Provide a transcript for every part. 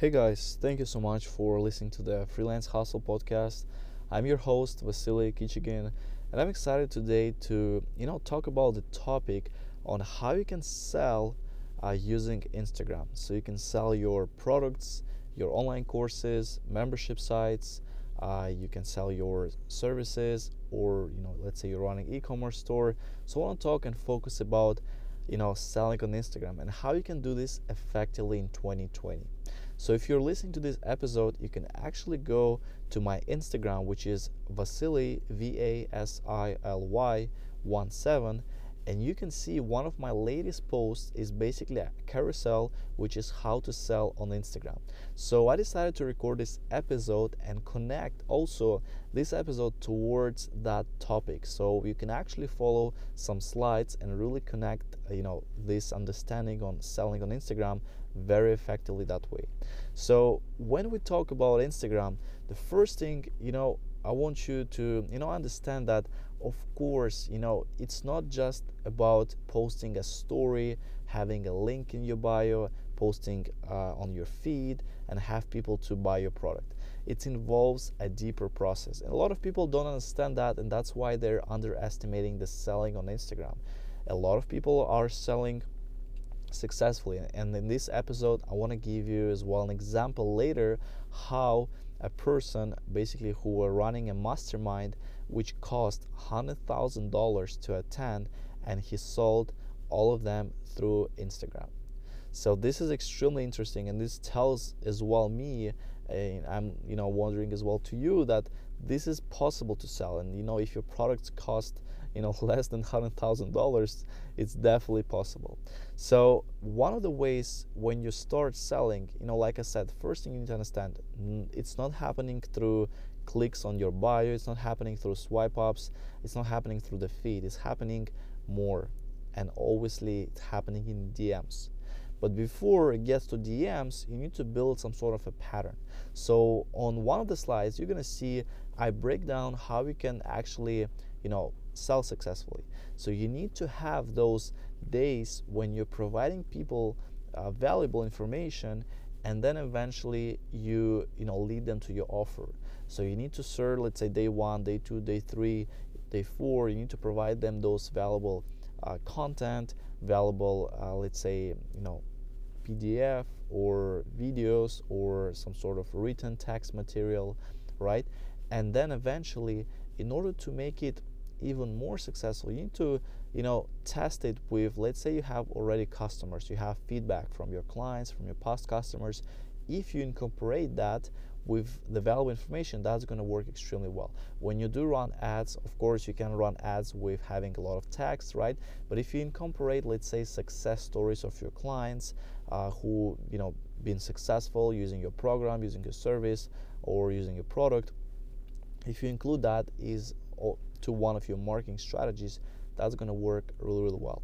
Hey guys, thank you so much for listening to the Freelance Hustle podcast. I'm your host Vasily Kichigin, and I'm excited today to you know talk about the topic on how you can sell uh, using Instagram. So you can sell your products, your online courses, membership sites. Uh, you can sell your services, or you know, let's say you're running e-commerce store. So I want to talk and focus about you know selling on Instagram and how you can do this effectively in 2020. So if you're listening to this episode, you can actually go to my Instagram, which is Vasily V A S I L Y 1 7 and you can see one of my latest posts is basically a carousel which is how to sell on instagram. So i decided to record this episode and connect also this episode towards that topic. So you can actually follow some slides and really connect uh, you know this understanding on selling on instagram very effectively that way. So when we talk about instagram the first thing you know i want you to you know understand that of course you know it's not just about posting a story having a link in your bio posting uh, on your feed and have people to buy your product. It involves a deeper process. And a lot of people don't understand that and that's why they're underestimating the selling on instagram. A lot of people are selling successfully. And in this episode i want to give you as well an example later how a person basically who were running a mastermind which cost $100,000 to attend and he sold all of them through Instagram. So this is extremely interesting and this tells as well me and I'm you know wondering as well to you that this is possible to sell. And you know if your products cost you know less than hundred thousand dollars it's definitely possible. So one of the ways when you start selling you know like i said first thing you need to understand it's not happening through clicks on your bio it's not happening through swipe ups it's not happening through the feed it's happening more and obviously it's happening in dms but before it gets to DMs, you need to build some sort of a pattern. So on one of the slides, you're gonna see I break down how you can actually, you know, sell successfully. So you need to have those days when you're providing people uh, valuable information and then eventually you you know lead them to your offer so you need to serve let's say day one day two day three day four you need to provide them those valuable uh, content valuable uh, let's say you know pdf or videos or some sort of written text material right? And then eventually in order to make it even more successful you need to you know test it with let's say you have already customers you have feedback from your clients from your past customers. If you incorporate that with the valuable information that's going to work extremely well. When you do run ads of course you can run ads with having a lot of text right? But if you incorporate let's say success stories of your clients uh, who you know been successful using your program using your service or using your product if you include that is to one of your marketing strategies, that's to work really, really well.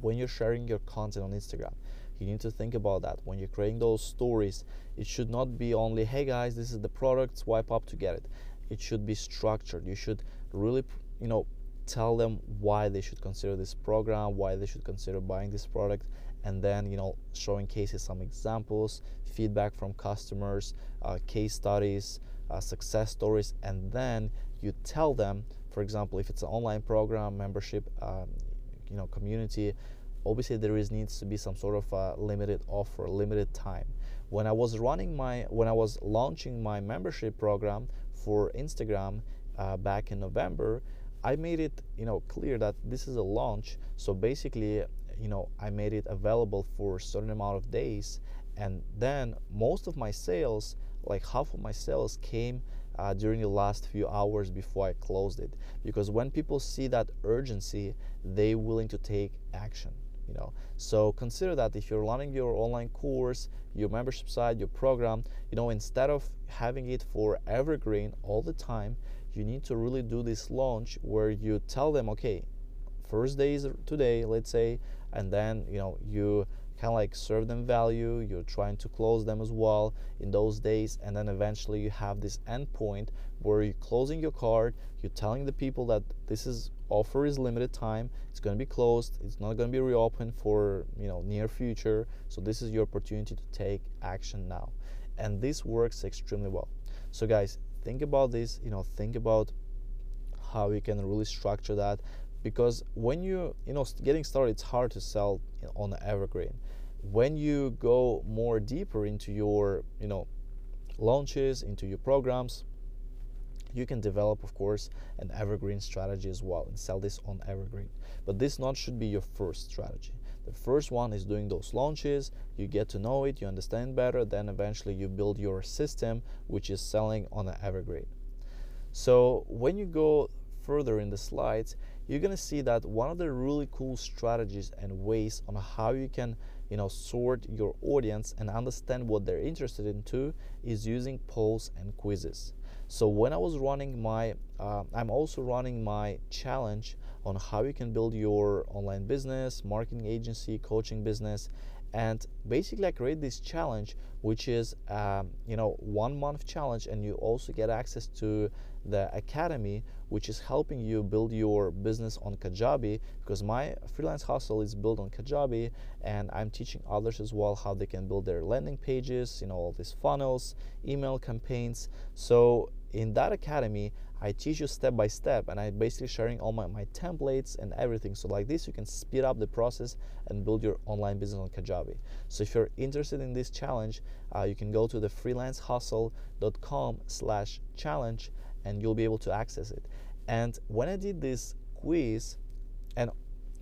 When you're sharing your content on Instagram, you need to think about that. When you're creating those stories, it should not be only, hey guys, this is the product, swipe up to get it. It should be structured. You should really, you know, tell them why they should consider this program, why they should consider buying this product, and then you know showing cases, some examples, feedback from customers, uh, case studies, uh, success stories, and then you tell them, for example, if it's an online program, membership, um, you know, community, obviously there is needs to be some sort of a limited offer, limited time. When I was running my, when I was launching my membership program for Instagram uh, back in November, I made it, you know, clear that this is a launch. So basically, you know, I made it available for a certain amount of days, and then most of my sales, like half of my sales, came uh, during the last few hours before I closed it. Because when people see that urgency, they willing to take action. You know, so consider that if you're running your online course, your membership site, your program, you know, instead of having it for evergreen all the time, you need to really do this launch where you tell them, okay, first day is today, let's say, and then you know you kind of like serve them value you're trying to close them as well in those days and then eventually you have this end point where you're closing your card you're telling the people that this is offer is limited time it's going to be closed it's not going to be reopened for you know near future so this is your opportunity to take action now. And this works extremely well. So guys think about this you know think about how you can really structure that because when you you know getting started it's hard to sell on evergreen. When you go more deeper into your you know launches into your programs you can develop of course an evergreen strategy as well and sell this on evergreen. But this not should be your first strategy the first one is doing those launches. You get to know it you understand better then eventually you build your system which is selling on an evergreen. So when you go further in the slides you're to see that one of the really cool strategies and ways on how you can you know sort your audience and understand what they're interested in too is using polls and quizzes. So when i was running my uh, i'm also running my challenge on how you can build your online business marketing agency coaching business and basically i create this challenge which is um, you know one month challenge and you also get access to the academy which is helping you build your business on kajabi because my freelance hustle is built on kajabi and i'm teaching others as well how they can build their landing pages you know all these funnels email campaigns. So in that academy I teach you step by step and I'm basically sharing all my, my templates and everything. So like this, you can speed up the process and build your online business on Kajabi. So if you're interested in this challenge, uh, you can go to the freelancehustle.com slash challenge and you'll be able to access it. And when I did this quiz, and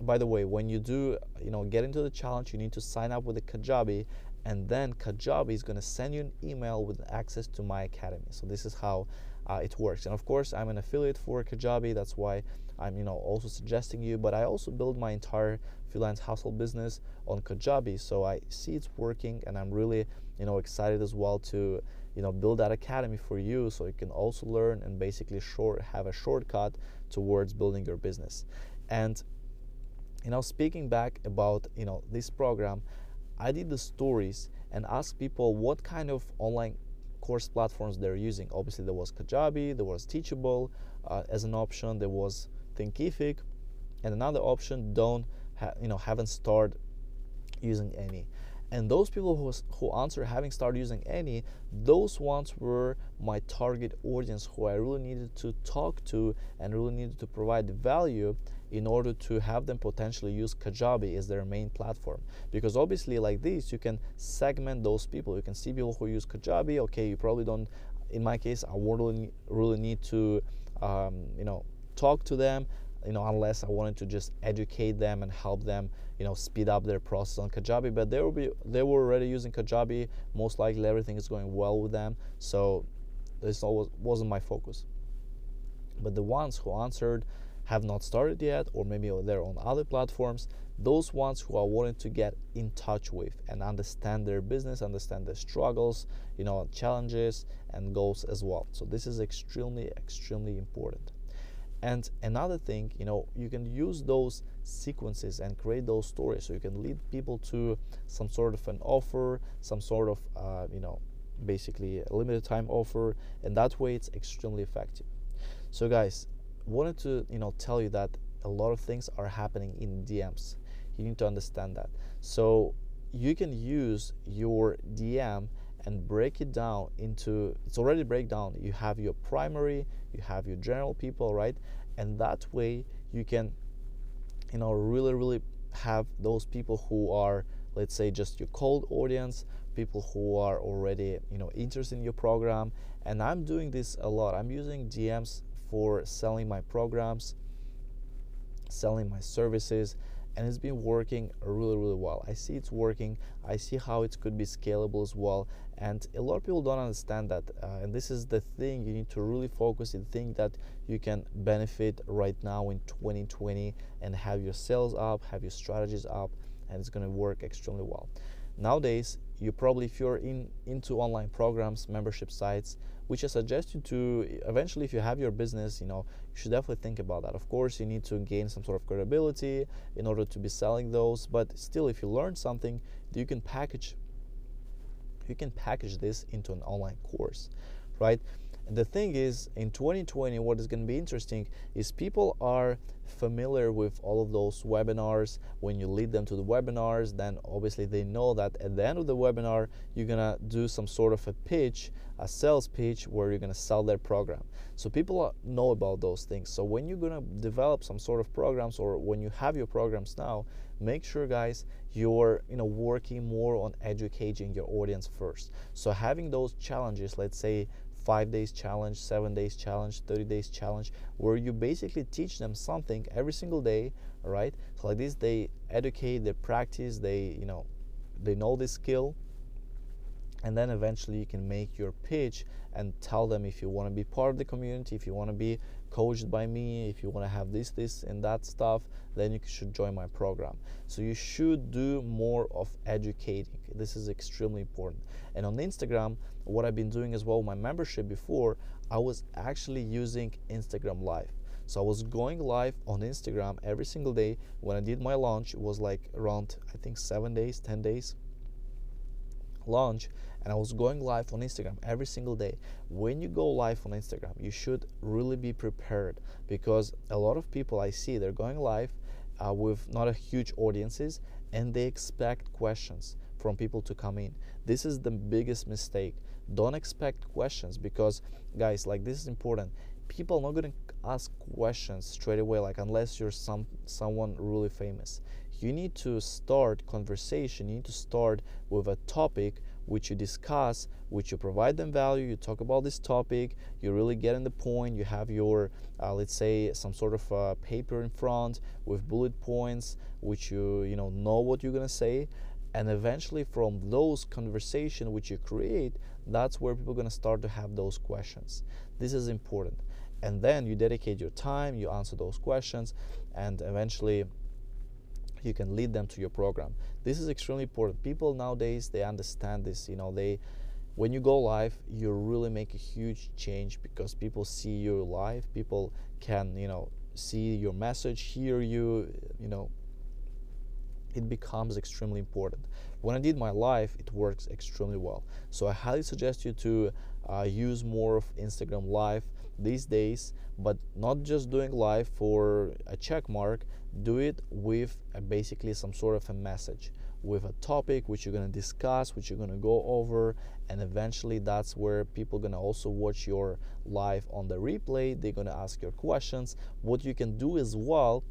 by the way, when you do, you know, get into the challenge, you need to sign up with the Kajabi and then Kajabi is going to send you an email with access to my academy. So this is how uh, it works. And of course, I'm an affiliate for Kajabi. That's why I'm, you know, also suggesting you. But I also build my entire freelance hustle business on Kajabi, so I see it's working, and I'm really, you know, excited as well to, you know, build that academy for you, so you can also learn and basically short have a shortcut towards building your business. And, you know, speaking back about, you know, this program, I did the stories and asked people what kind of online course platforms they're using. Obviously, there was Kajabi, there was Teachable uh, as an option, there was Thinkific, and another option don't ha- you know haven't started using any. And those people who, who answer having started using any, those ones were my target audience who I really needed to talk to and really needed to provide value in order to have them potentially use Kajabi as their main platform. Because obviously, like this, you can segment those people. You can see people who use Kajabi. Okay, you probably don't. In my case, I wouldn't really need to, um, you know, talk to them you know, unless I wanted to just educate them and help them, you know, speed up their process on Kajabi. But they will be they were already using Kajabi. Most likely, everything is going well with them. So this always wasn't my focus. But the ones who answered have not started yet, or maybe they're on other platforms, those ones who are wanting to get in touch with and understand their business, understand their struggles, you know, challenges and goals as well. So this is extremely, extremely important. And another thing, you know, you can use those sequences and create those stories. So you can lead people to some sort of an offer, some sort of, uh, you know, basically a limited time offer, and that way it's extremely effective. So, guys, wanted to you know tell you that a lot of things are happening in DMs. You need to understand that. So you can use your DM and break it down into it's already breakdown. You have your primary, you have your general people, right? And that way you can you know really really have those people who are let's say just your cold audience people who are already you know interested in your program and i'm doing this a lot i'm using dms for selling my programs, selling my services, and it's been working really, really well. I see it's working. I see how it could be scalable as well. And a lot of people don't understand that. Uh, and this is the thing you need to really focus and think that you can benefit right now in 2020 and have your sales up, have your strategies up, and it's going to work extremely well. Nowadays, you probably, if you're in into online programs, membership sites, which I suggest you to eventually, if you have your business, you know, you should definitely think about that. Of course, you need to gain some sort of credibility in order to be selling those, but still, if you learn something, you can package you can package this into an online course right and the thing is, in 2020, what is going to be interesting is people are familiar with all of those webinars. When you lead them to the webinars, then obviously they know that at the end of the webinar, you're going to do some sort of a pitch, a sales pitch where you're going to sell their program. So people know about those things. So when you're going to develop some sort of programs or when you have your programs now, make sure guys you're you know working more on educating your audience first so having those challenges let's say five days challenge, seven days challenge, 30 days challenge, where you basically teach them something every single day, right? So like this, they educate, they practice, they, you know, they know this skill, and then eventually you can make your pitch and tell them if you want to be part of the community if you want to be coached by me if you want to have this this and that stuff then you should join my program. So you should do more of educating. This is extremely important. And on instagram what i've been doing as well with my membership before i was actually using instagram live. So I was going live on Instagram every single day. When I did my launch, it was like around I think seven days, ten days launch and I was going live on Instagram every single day. When you go live on Instagram, you should really be prepared because a lot of people I see they're going live uh, with not a huge audiences and they expect questions from people to come in. This is the biggest mistake. Don't expect questions because guys, like this is important. People are not going to ask questions straight away like unless you're some someone really famous. You need to start conversation, you need to start with a topic which you discuss, which you provide them value, you talk about this topic, you really get in the point, you have your, uh, let's say, some sort of uh, paper in front with bullet points, which you, you know, know what you're gonna say, and eventually from those conversation which you create, that's where people are gonna start to have those questions. This is important. And then you dedicate your time, you answer those questions, and eventually you can lead them to your program. This is extremely important. People nowadays they understand this you know they when you go live you really make a huge change because people see you live. People can you know see your message hear you you know. It becomes extremely important. When i did my live it works extremely well. So i highly suggest you to uh, use more of instagram live these days but not just doing live for a check mark do it with a, basically some sort of a message with a topic which you're going to discuss which you're going to go over and eventually that's where people going to also watch your live on the replay they're going to ask your questions. What you can do as well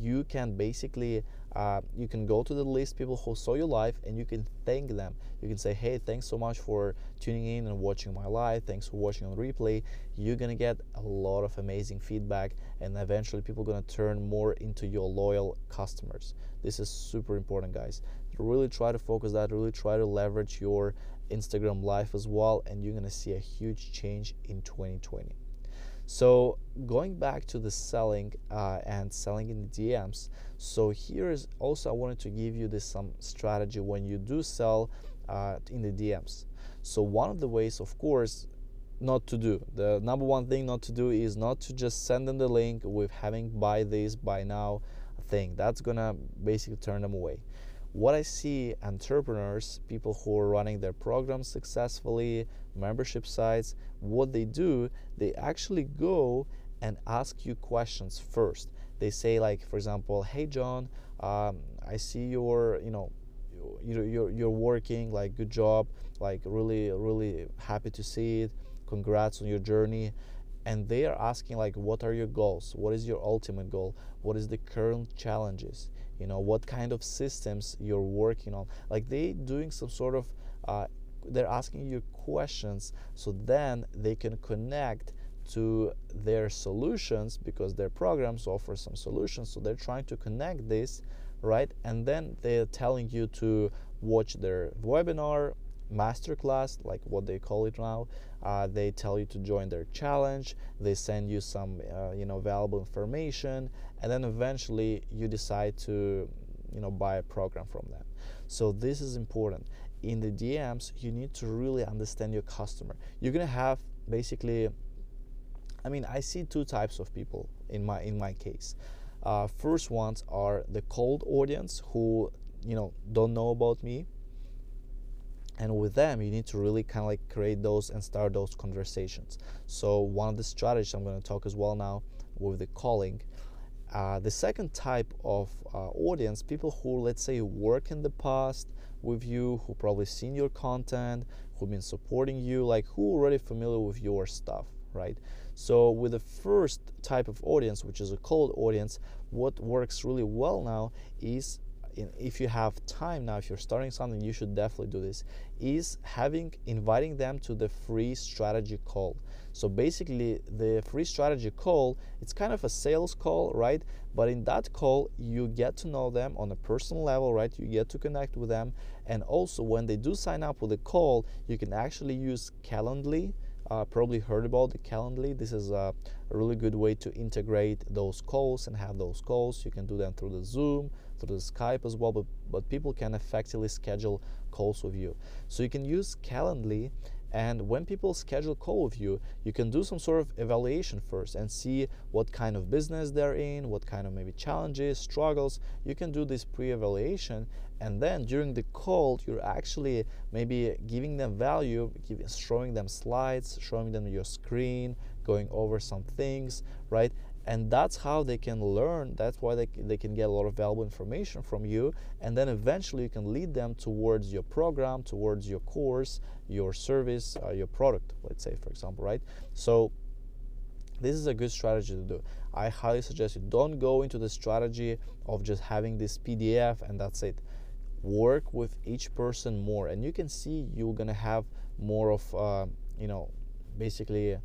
you can basically uh, you can go to the list people who saw your live and you can thank them. You can say hey thanks so much for tuning in and watching my live thanks for watching on replay. You're gonna get a lot of amazing feedback and eventually people are gonna turn more into your loyal customers. This is super important guys. Really try to focus that. Really try to leverage your instagram live as well and you're gonna see a huge change in 2020 so going back to the selling uh, and selling in the DMs. So here is also I wanted to give you this some strategy when you do sell uh, in the DMs. So one of the ways, of course, not to do the number one thing not to do is not to just send them the link with having buy this buy now thing. That's gonna basically turn them away what I see entrepreneurs, people who are running their programs successfully, membership sites, what they do, they actually go and ask you questions first. They say like, for example, "Hey John, um, I see you're, you know, you, you're you're working like good job, like really really happy to see it. Congrats on your journey." And they are asking like, "What are your goals? What is your ultimate goal? What is the current challenges?" You know what kind of systems you're working on. Like they doing some sort of uh, they're asking you questions so then they can connect to their solutions because their programs offer some solutions. So they're trying to connect this right? And then they're telling you to watch their webinar masterclass like what they call it now. Uh, they tell you to join their challenge. They send you some uh, you know valuable information. And then eventually you decide to you know buy a program from them. So this is important. In the dms you need to really understand your customer. You're gonna have basically i mean i see two types of people in my in my case. Uh, first ones are the cold audience who you know don't know about me and with them you need to really kind of like create those and start those conversations. So one of the strategies i'm going to talk as well now with the calling uh, the second type of uh, audience people who let's say work in the past with you who probably seen your content who've been supporting you like who already familiar with your stuff right? So with the first type of audience which is a cold audience what works really well now is if you have time now if you're starting something you should definitely do this is having inviting them to the free strategy call. So basically the free strategy call it's kind of a sales call right? But in that call you get to know them on a personal level right? You get to connect with them. And also when they do sign up with a call you can actually use calendly. Uh, probably heard about the Calendly. This is a, really good way to integrate those calls and have those calls. You can do them through the Zoom, through the Skype as well, but, but people can effectively schedule calls with you. So you can use Calendly and when people schedule call with you, you can do some sort of evaluation first and see what kind of business they're in, what kind of maybe challenges, struggles. You can do this pre-evaluation and then during the call you're actually maybe giving them value, giving, showing them slides, showing them your screen, going over some things, right? And that's how they can learn that's why they, they can get a lot of valuable information from you. And then eventually you can lead them towards your program towards your course your service uh, your product let's say for example right? So this is a good strategy to do. I highly suggest you don't go into the strategy of just having this pdf and that's it. Work with each person more and you can see you're gonna have more of uh, you know basically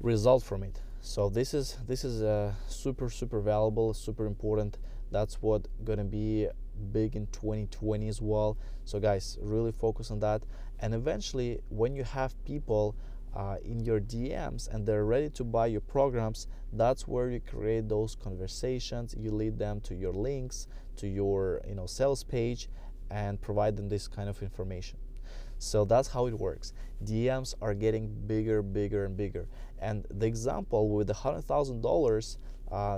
result from it so this is this is uh, super super valuable super important. That's what gonna be big in 2020 as well. So guys really focus on that. And eventually when you have people uh, in your DMs and they're ready to buy your programs that's where you create those conversations. You lead them to your links to your you know sales page and provide them this kind of information. So that's how it works. DMs are getting bigger, bigger, and bigger. And the example with the hundred thousand uh, dollars,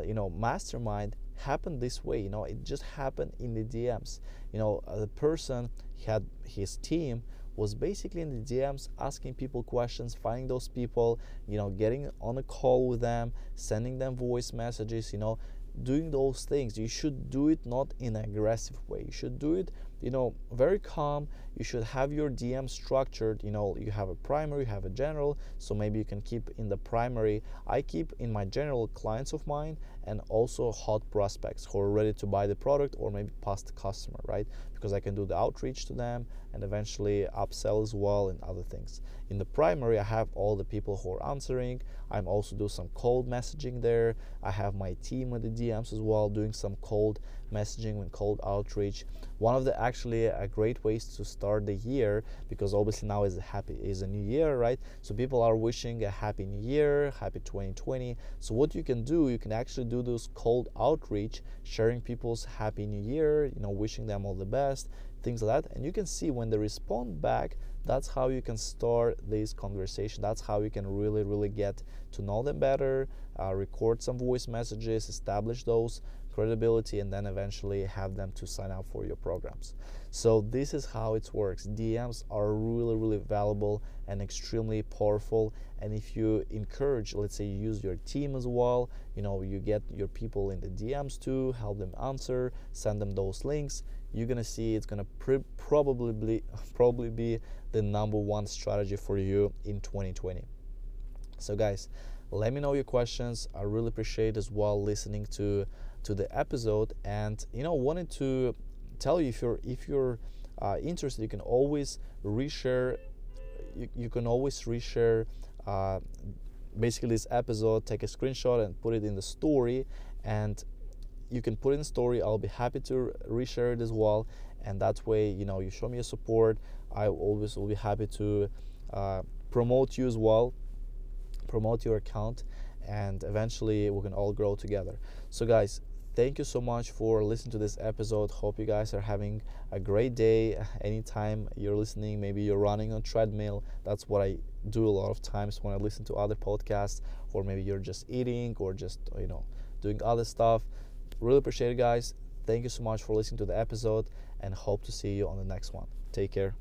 you know, mastermind happened this way. You know, it just happened in the DMs. You know, uh, the person had his team was basically in the DMs asking people questions, finding those people, you know, getting on a call with them, sending them voice messages, you know, doing those things. You should do it not in an aggressive way. You should do it you know very calm. You should have your dm structured you know you have a primary you have a general so maybe you can keep in the primary. I keep in my general clients of mine and also hot prospects who are ready to buy the product or maybe past customer right? Because i can do the outreach to them and eventually upsell as well and other things. In the primary i have all the people who are answering. I'm also do some cold messaging there. I have my team with the dms as well doing some cold messaging and cold outreach. One of the actually a great ways to start the year because obviously now is a happy is a new year right? So people are wishing a happy new year happy 2020 so what you can do you can actually do those cold outreach sharing people's happy new year you know wishing them all the best things like that. And you can see when they respond back that's how you can start this conversation. That's how you can really really get to know them better uh, record some voice messages establish those credibility and then eventually have them to sign up for your programs. So this is how it works. Dms are really really valuable and extremely powerful. And if you encourage let's say you use your team as well you know you get your people in the dms too help them answer send them those links you're gonna see it's gonna pr- probably be, probably be the number one strategy for you in 2020 so guys let me know your questions. I really appreciate as well listening to to the episode and you know wanted to tell you if you're if you're uh, interested you can always reshare you, you can always reshare uh, basically this episode take a screenshot and put it in the story and you can put in story. I'll be happy to reshare it as well and that way you know you show me your support. I always will be happy to uh, promote you as well promote your account and eventually we can all grow together. So guys thank you so much for listening to this episode. Hope you guys are having a great day. Anytime you're listening maybe you're running on treadmill that's what i do a lot of times when i listen to other podcasts or maybe you're just eating or just you know doing other stuff. Really appreciate it guys. Thank you so much for listening to the episode and hope to see you on the next one. Take care